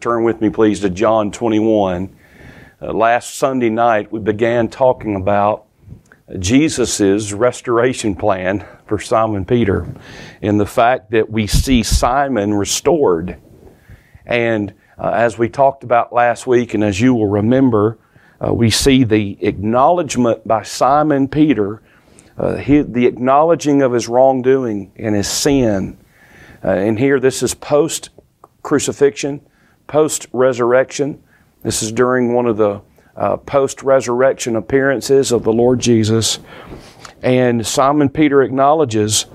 Turn with me, please, to John 21. Uh, last Sunday night, we began talking about Jesus' restoration plan for Simon Peter and the fact that we see Simon restored. And uh, as we talked about last week, and as you will remember, uh, we see the acknowledgement by Simon Peter, uh, he, the acknowledging of his wrongdoing and his sin. Uh, and here, this is post crucifixion post resurrection. This is during one of the uh, post resurrection appearances of the Lord Jesus. And Simon Peter acknowledges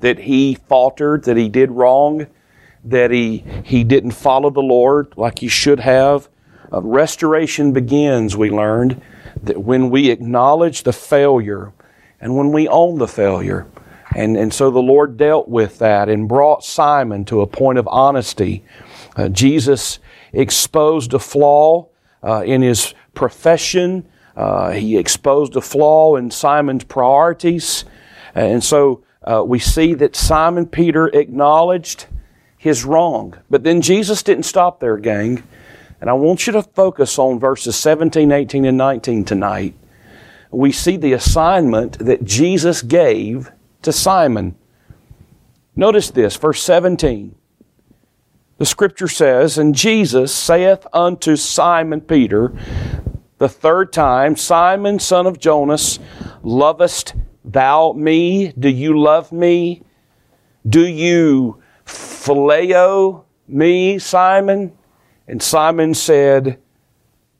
that he faltered, that he did wrong, that he, he didn't follow the Lord like he should have. Uh, restoration begins, we learned, that when we acknowledge the failure and when we own the failure. And, and so the Lord dealt with that and brought Simon to a point of honesty uh, Jesus exposed a flaw uh, in his profession. Uh, he exposed a flaw in Simon's priorities. And so uh, we see that Simon Peter acknowledged his wrong. But then Jesus didn't stop there, gang. And I want you to focus on verses 17, 18, and 19 tonight. We see the assignment that Jesus gave to Simon. Notice this, verse 17. The scripture says, And Jesus saith unto Simon Peter the third time, Simon, son of Jonas, lovest thou me? Do you love me? Do you phileo me, Simon? And Simon said,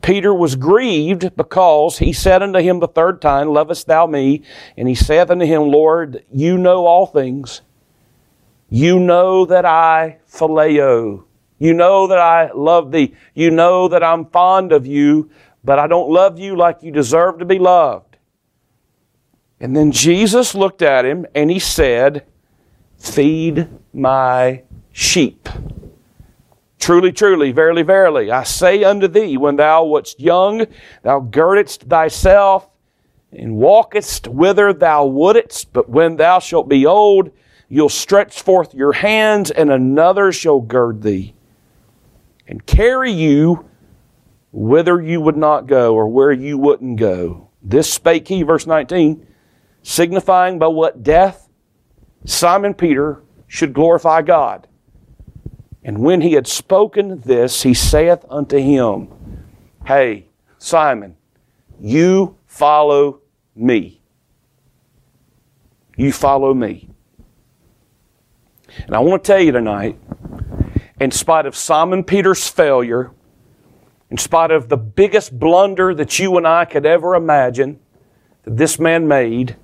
Peter was grieved because he said unto him the third time, Lovest thou me? And he saith unto him, Lord, you know all things. You know that I phileo. You know that I love thee. You know that I'm fond of you, but I don't love you like you deserve to be loved. And then Jesus looked at him and he said, Feed my sheep. Truly, truly, verily, verily, I say unto thee, when thou wast young, thou girdedst thyself and walkest whither thou wouldest, but when thou shalt be old, You'll stretch forth your hands, and another shall gird thee and carry you whither you would not go or where you wouldn't go. This spake he, verse 19, signifying by what death Simon Peter should glorify God. And when he had spoken this, he saith unto him, Hey, Simon, you follow me. You follow me. And I want to tell you tonight, in spite of Simon Peter's failure, in spite of the biggest blunder that you and I could ever imagine that this man made,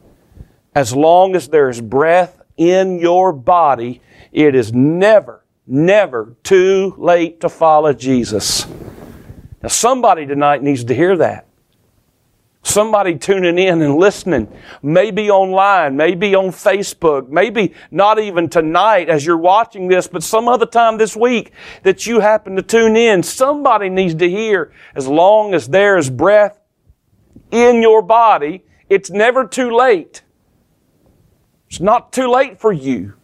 as long as there is breath in your body, it is never, never too late to follow Jesus. Now, somebody tonight needs to hear that. Somebody tuning in and listening, maybe online, maybe on Facebook, maybe not even tonight as you're watching this, but some other time this week that you happen to tune in. Somebody needs to hear as long as there is breath in your body, it's never too late. It's not too late for you.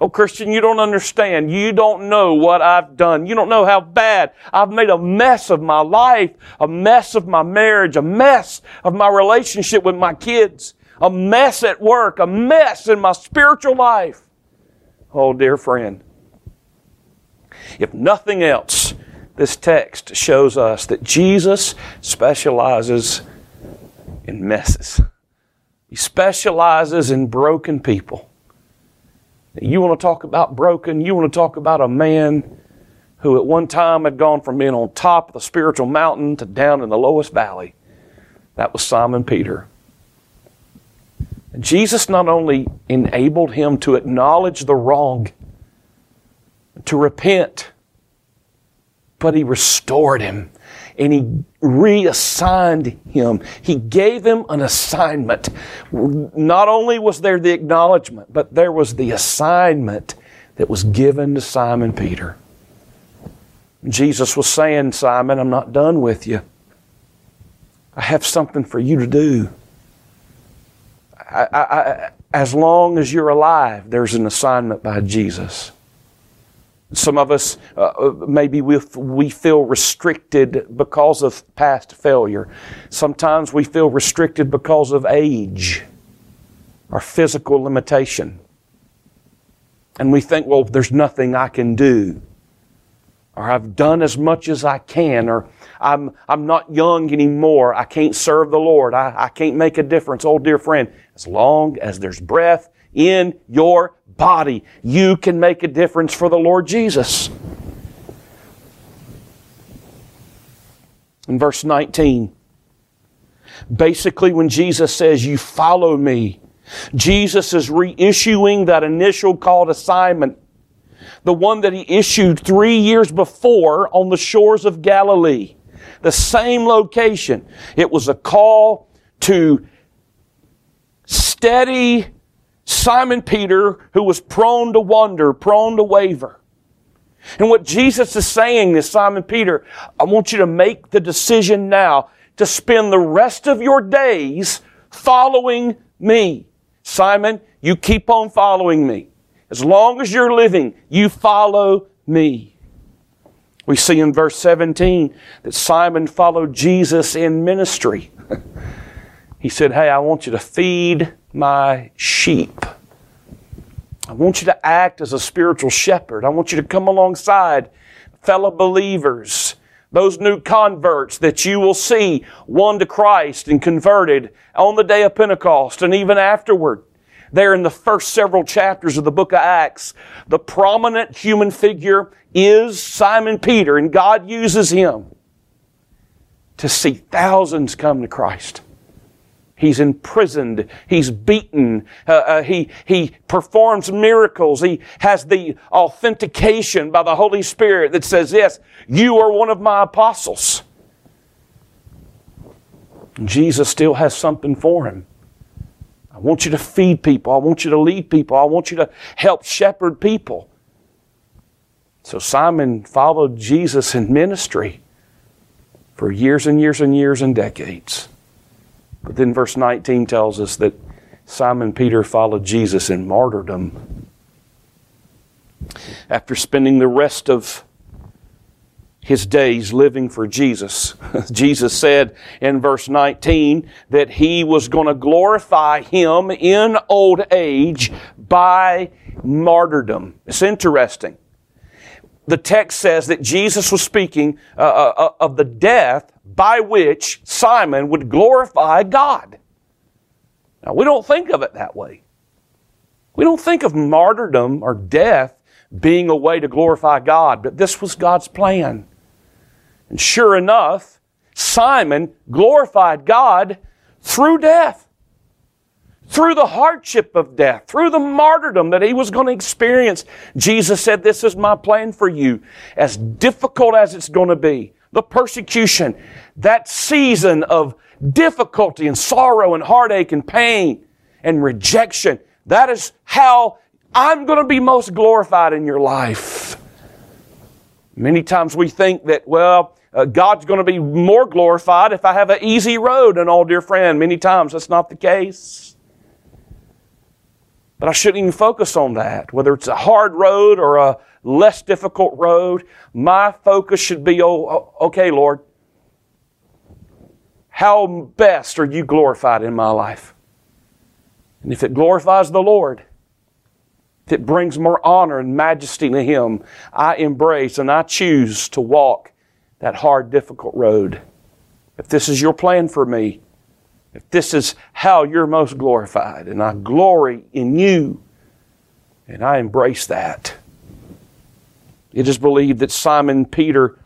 Oh, Christian, you don't understand. You don't know what I've done. You don't know how bad I've made a mess of my life, a mess of my marriage, a mess of my relationship with my kids, a mess at work, a mess in my spiritual life. Oh, dear friend. If nothing else, this text shows us that Jesus specializes in messes. He specializes in broken people. You want to talk about broken? You want to talk about a man who at one time had gone from being on top of the spiritual mountain to down in the lowest valley? That was Simon Peter. Jesus not only enabled him to acknowledge the wrong, to repent, but he restored him and he reassigned him. He gave him an assignment. Not only was there the acknowledgement, but there was the assignment that was given to Simon Peter. Jesus was saying, Simon, I'm not done with you. I have something for you to do. I, I, as long as you're alive, there's an assignment by Jesus. Some of us, uh, maybe we, we feel restricted because of past failure. Sometimes we feel restricted because of age or physical limitation. And we think, well, there's nothing I can do. Or I've done as much as I can. Or I'm, I'm not young anymore. I can't serve the Lord. I, I can't make a difference. Oh, dear friend, as long as there's breath in your body, you can make a difference for the Lord Jesus. In verse 19, basically, when Jesus says, You follow me, Jesus is reissuing that initial call to Simon, the one that he issued three years before on the shores of Galilee. The same location. It was a call to steady Simon Peter, who was prone to wonder, prone to waver. And what Jesus is saying is, Simon Peter, I want you to make the decision now to spend the rest of your days following me. Simon, you keep on following me. As long as you're living, you follow me. We see in verse 17 that Simon followed Jesus in ministry. he said, Hey, I want you to feed my sheep. I want you to act as a spiritual shepherd. I want you to come alongside fellow believers, those new converts that you will see won to Christ and converted on the day of Pentecost and even afterward. There in the first several chapters of the book of Acts, the prominent human figure is Simon Peter, and God uses him to see thousands come to Christ. He's imprisoned. He's beaten. Uh, uh, he, he performs miracles. He has the authentication by the Holy Spirit that says, yes, you are one of my apostles. Jesus still has something for him. I want you to feed people. I want you to lead people. I want you to help shepherd people. So Simon followed Jesus in ministry for years and years and years and decades. But then verse 19 tells us that Simon Peter followed Jesus in martyrdom. After spending the rest of his days living for Jesus. Jesus said in verse 19 that he was going to glorify him in old age by martyrdom. It's interesting. The text says that Jesus was speaking uh, uh, uh of the death by which Simon would glorify God. Now, we don't think of it that way. We don't think of martyrdom or death being a way to glorify God, but this was God's plan. And sure enough, Simon glorified God through death, through the hardship of death, through the martyrdom that he was going to experience. Jesus said, This is my plan for you. As difficult as it's going to be, the persecution, that season of difficulty and sorrow and heartache and pain and rejection. That is how I'm going to be most glorified in your life. Many times we think that, well, uh, God's going to be more glorified if I have an easy road. And all, dear friend, many times that's not the case. But I shouldn't even focus on that. Whether it's a hard road or a less difficult road, my focus should be, oh, oh, okay, Lord, how best are you glorified in my life? And if it glorifies the Lord, if it brings more honor and majesty to Him, I embrace and I choose to walk that hard, difficult road. If this is your plan for me, if this is how you're most glorified, and I glory in you, and I embrace that. It is believed that Simon Peter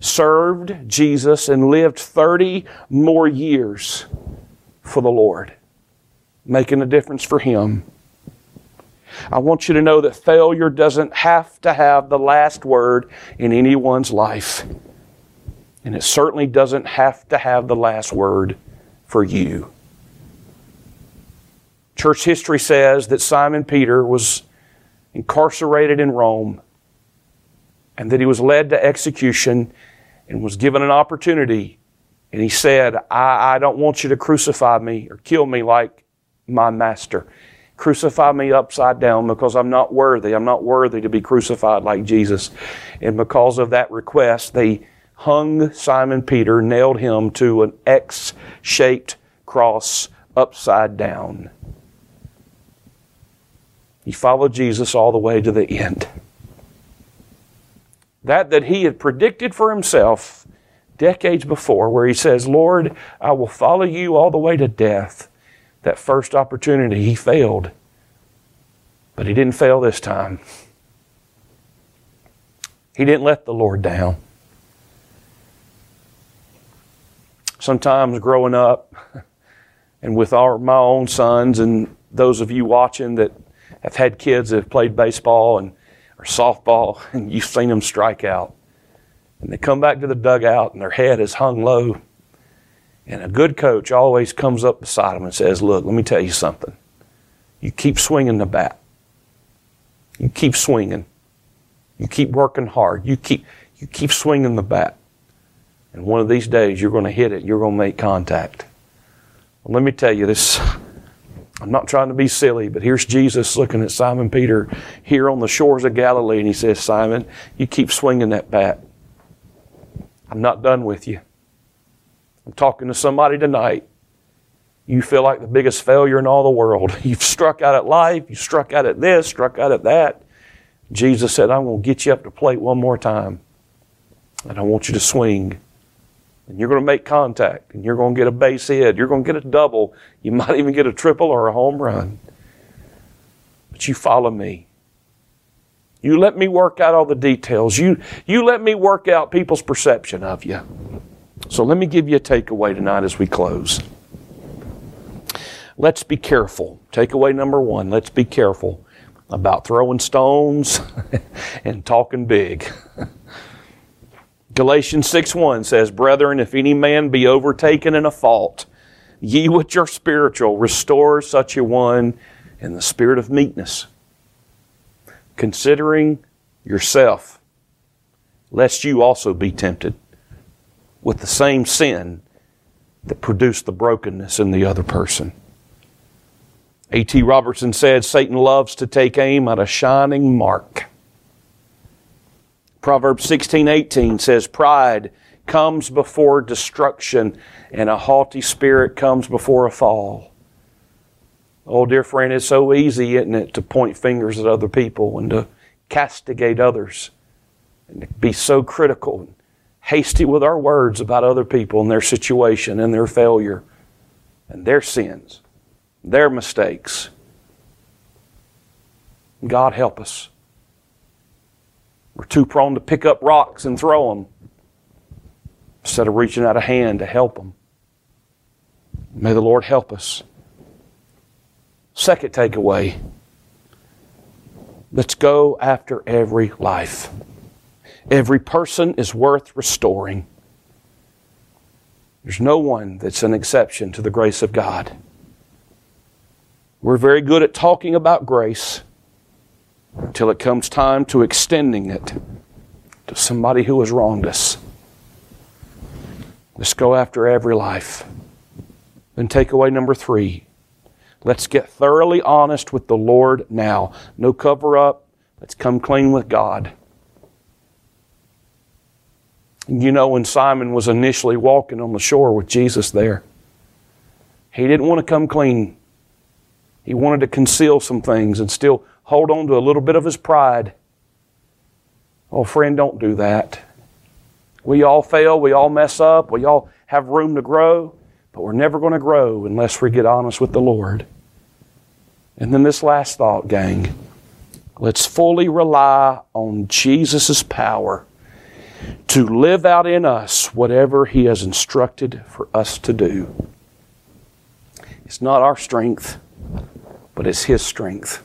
served Jesus and lived 30 more years for the Lord, making a difference for Him. I want you to know that failure doesn't have to have the last word in anyone's life. And it certainly doesn't have to have the last word for you. Church history says that Simon Peter was incarcerated in Rome and that he was led to execution and was given an opportunity. And he said, I, I don't want you to crucify me or kill me like my master. Crucify me upside down because I'm not worthy. I'm not worthy to be crucified like Jesus. And because of that request, they hung Simon Peter, nailed him to an X shaped cross upside down. He followed Jesus all the way to the end. That that he had predicted for himself decades before, where he says, Lord, I will follow you all the way to death. That first opportunity, he failed. But he didn't fail this time. He didn't let the Lord down. Sometimes growing up, and with our, my own sons, and those of you watching that have had kids that have played baseball and or softball, and you've seen them strike out. And they come back to the dugout, and their head is hung low. And a good coach always comes up beside them and says, Look, let me tell you something. You keep swinging the bat. You keep swinging. You keep working hard. You keep, you keep swinging the bat. And one of these days, you're going to hit it. You're going to make contact. Well, let me tell you this. I'm not trying to be silly, but here's Jesus looking at Simon Peter here on the shores of Galilee, and he says, Simon, you keep swinging that bat. I'm not done with you. I'm talking to somebody tonight. You feel like the biggest failure in all the world. You've struck out at life, you struck out at this, struck out at that. Jesus said, I'm going to get you up to plate one more time. And I want you to swing. And you're going to make contact. And you're going to get a base hit. You're going to get a double. You might even get a triple or a home run. But you follow me. You let me work out all the details. You, you let me work out people's perception of you. So let me give you a takeaway tonight as we close. Let's be careful. Takeaway number one let's be careful about throwing stones and talking big. Galatians 6 1 says, Brethren, if any man be overtaken in a fault, ye which are spiritual, restore such a one in the spirit of meekness, considering yourself, lest you also be tempted with the same sin that produced the brokenness in the other person. A.T. Robertson said, Satan loves to take aim at a shining mark. Proverbs 16:18 says pride comes before destruction and a haughty spirit comes before a fall. Oh dear friend, it's so easy, isn't it, to point fingers at other people and to castigate others and to be so critical and hasty with our words about other people and their situation and their failure and their sins, their mistakes. God help us. We're too prone to pick up rocks and throw them instead of reaching out a hand to help them. May the Lord help us. Second takeaway let's go after every life. Every person is worth restoring. There's no one that's an exception to the grace of God. We're very good at talking about grace until it comes time to extending it to somebody who has wronged us. Let's go after every life. Then takeaway number three. Let's get thoroughly honest with the Lord now. No cover up. Let's come clean with God. You know, when Simon was initially walking on the shore with Jesus there, he didn't want to come clean. He wanted to conceal some things and still hold on to a little bit of his pride. Oh, friend, don't do that. We all fail, we all mess up, we all have room to grow, but we're never going to grow unless we get honest with the Lord. And then this last thought, gang. Let's fully rely on Jesus' power to live out in us whatever He has instructed for us to do. It's not our strength, but it's His strength.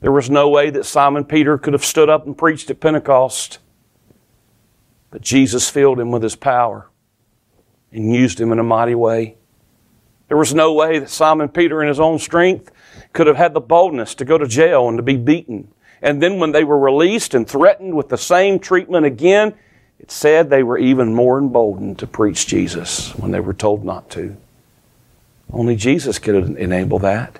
There was no way that Simon Peter could have stood up and preached at Pentecost. But Jesus filled him with his power and used him in a mighty way. There was no way that Simon Peter, in his own strength, could have had the boldness to go to jail and to be beaten. And then when they were released and threatened with the same treatment again, it said they were even more emboldened to preach Jesus when they were told not to. Only Jesus could enable that.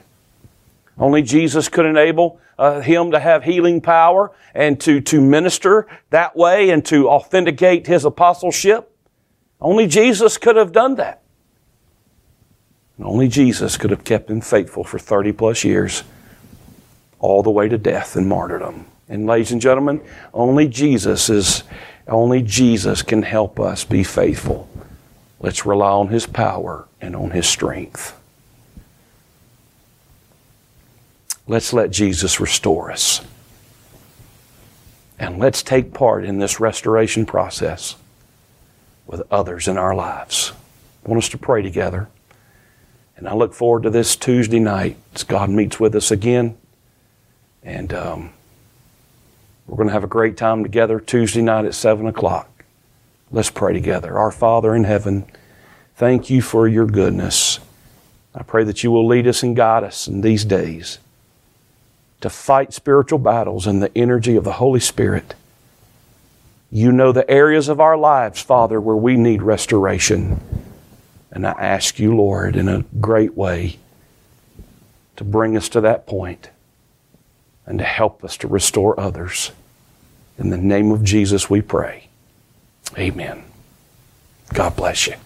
Only Jesus could enable uh, him to have healing power and to, to minister that way and to authenticate his apostleship. Only Jesus could have done that. And only Jesus could have kept him faithful for 30 plus years, all the way to death and martyrdom. And ladies and gentlemen, only Jesus is, only Jesus can help us be faithful. Let's rely on his power and on his strength. Let's let Jesus restore us. And let's take part in this restoration process with others in our lives. I want us to pray together. And I look forward to this Tuesday night as God meets with us again. And um, we're going to have a great time together Tuesday night at 7 o'clock. Let's pray together. Our Father in heaven, thank you for your goodness. I pray that you will lead us and guide us in these days to fight spiritual battles in the energy of the Holy Spirit. You know the areas of our lives, Father, where we need restoration. And I ask you, Lord, in a great way to bring us to that point and to help us to restore others. In the name of Jesus, we pray. Amen. God bless you.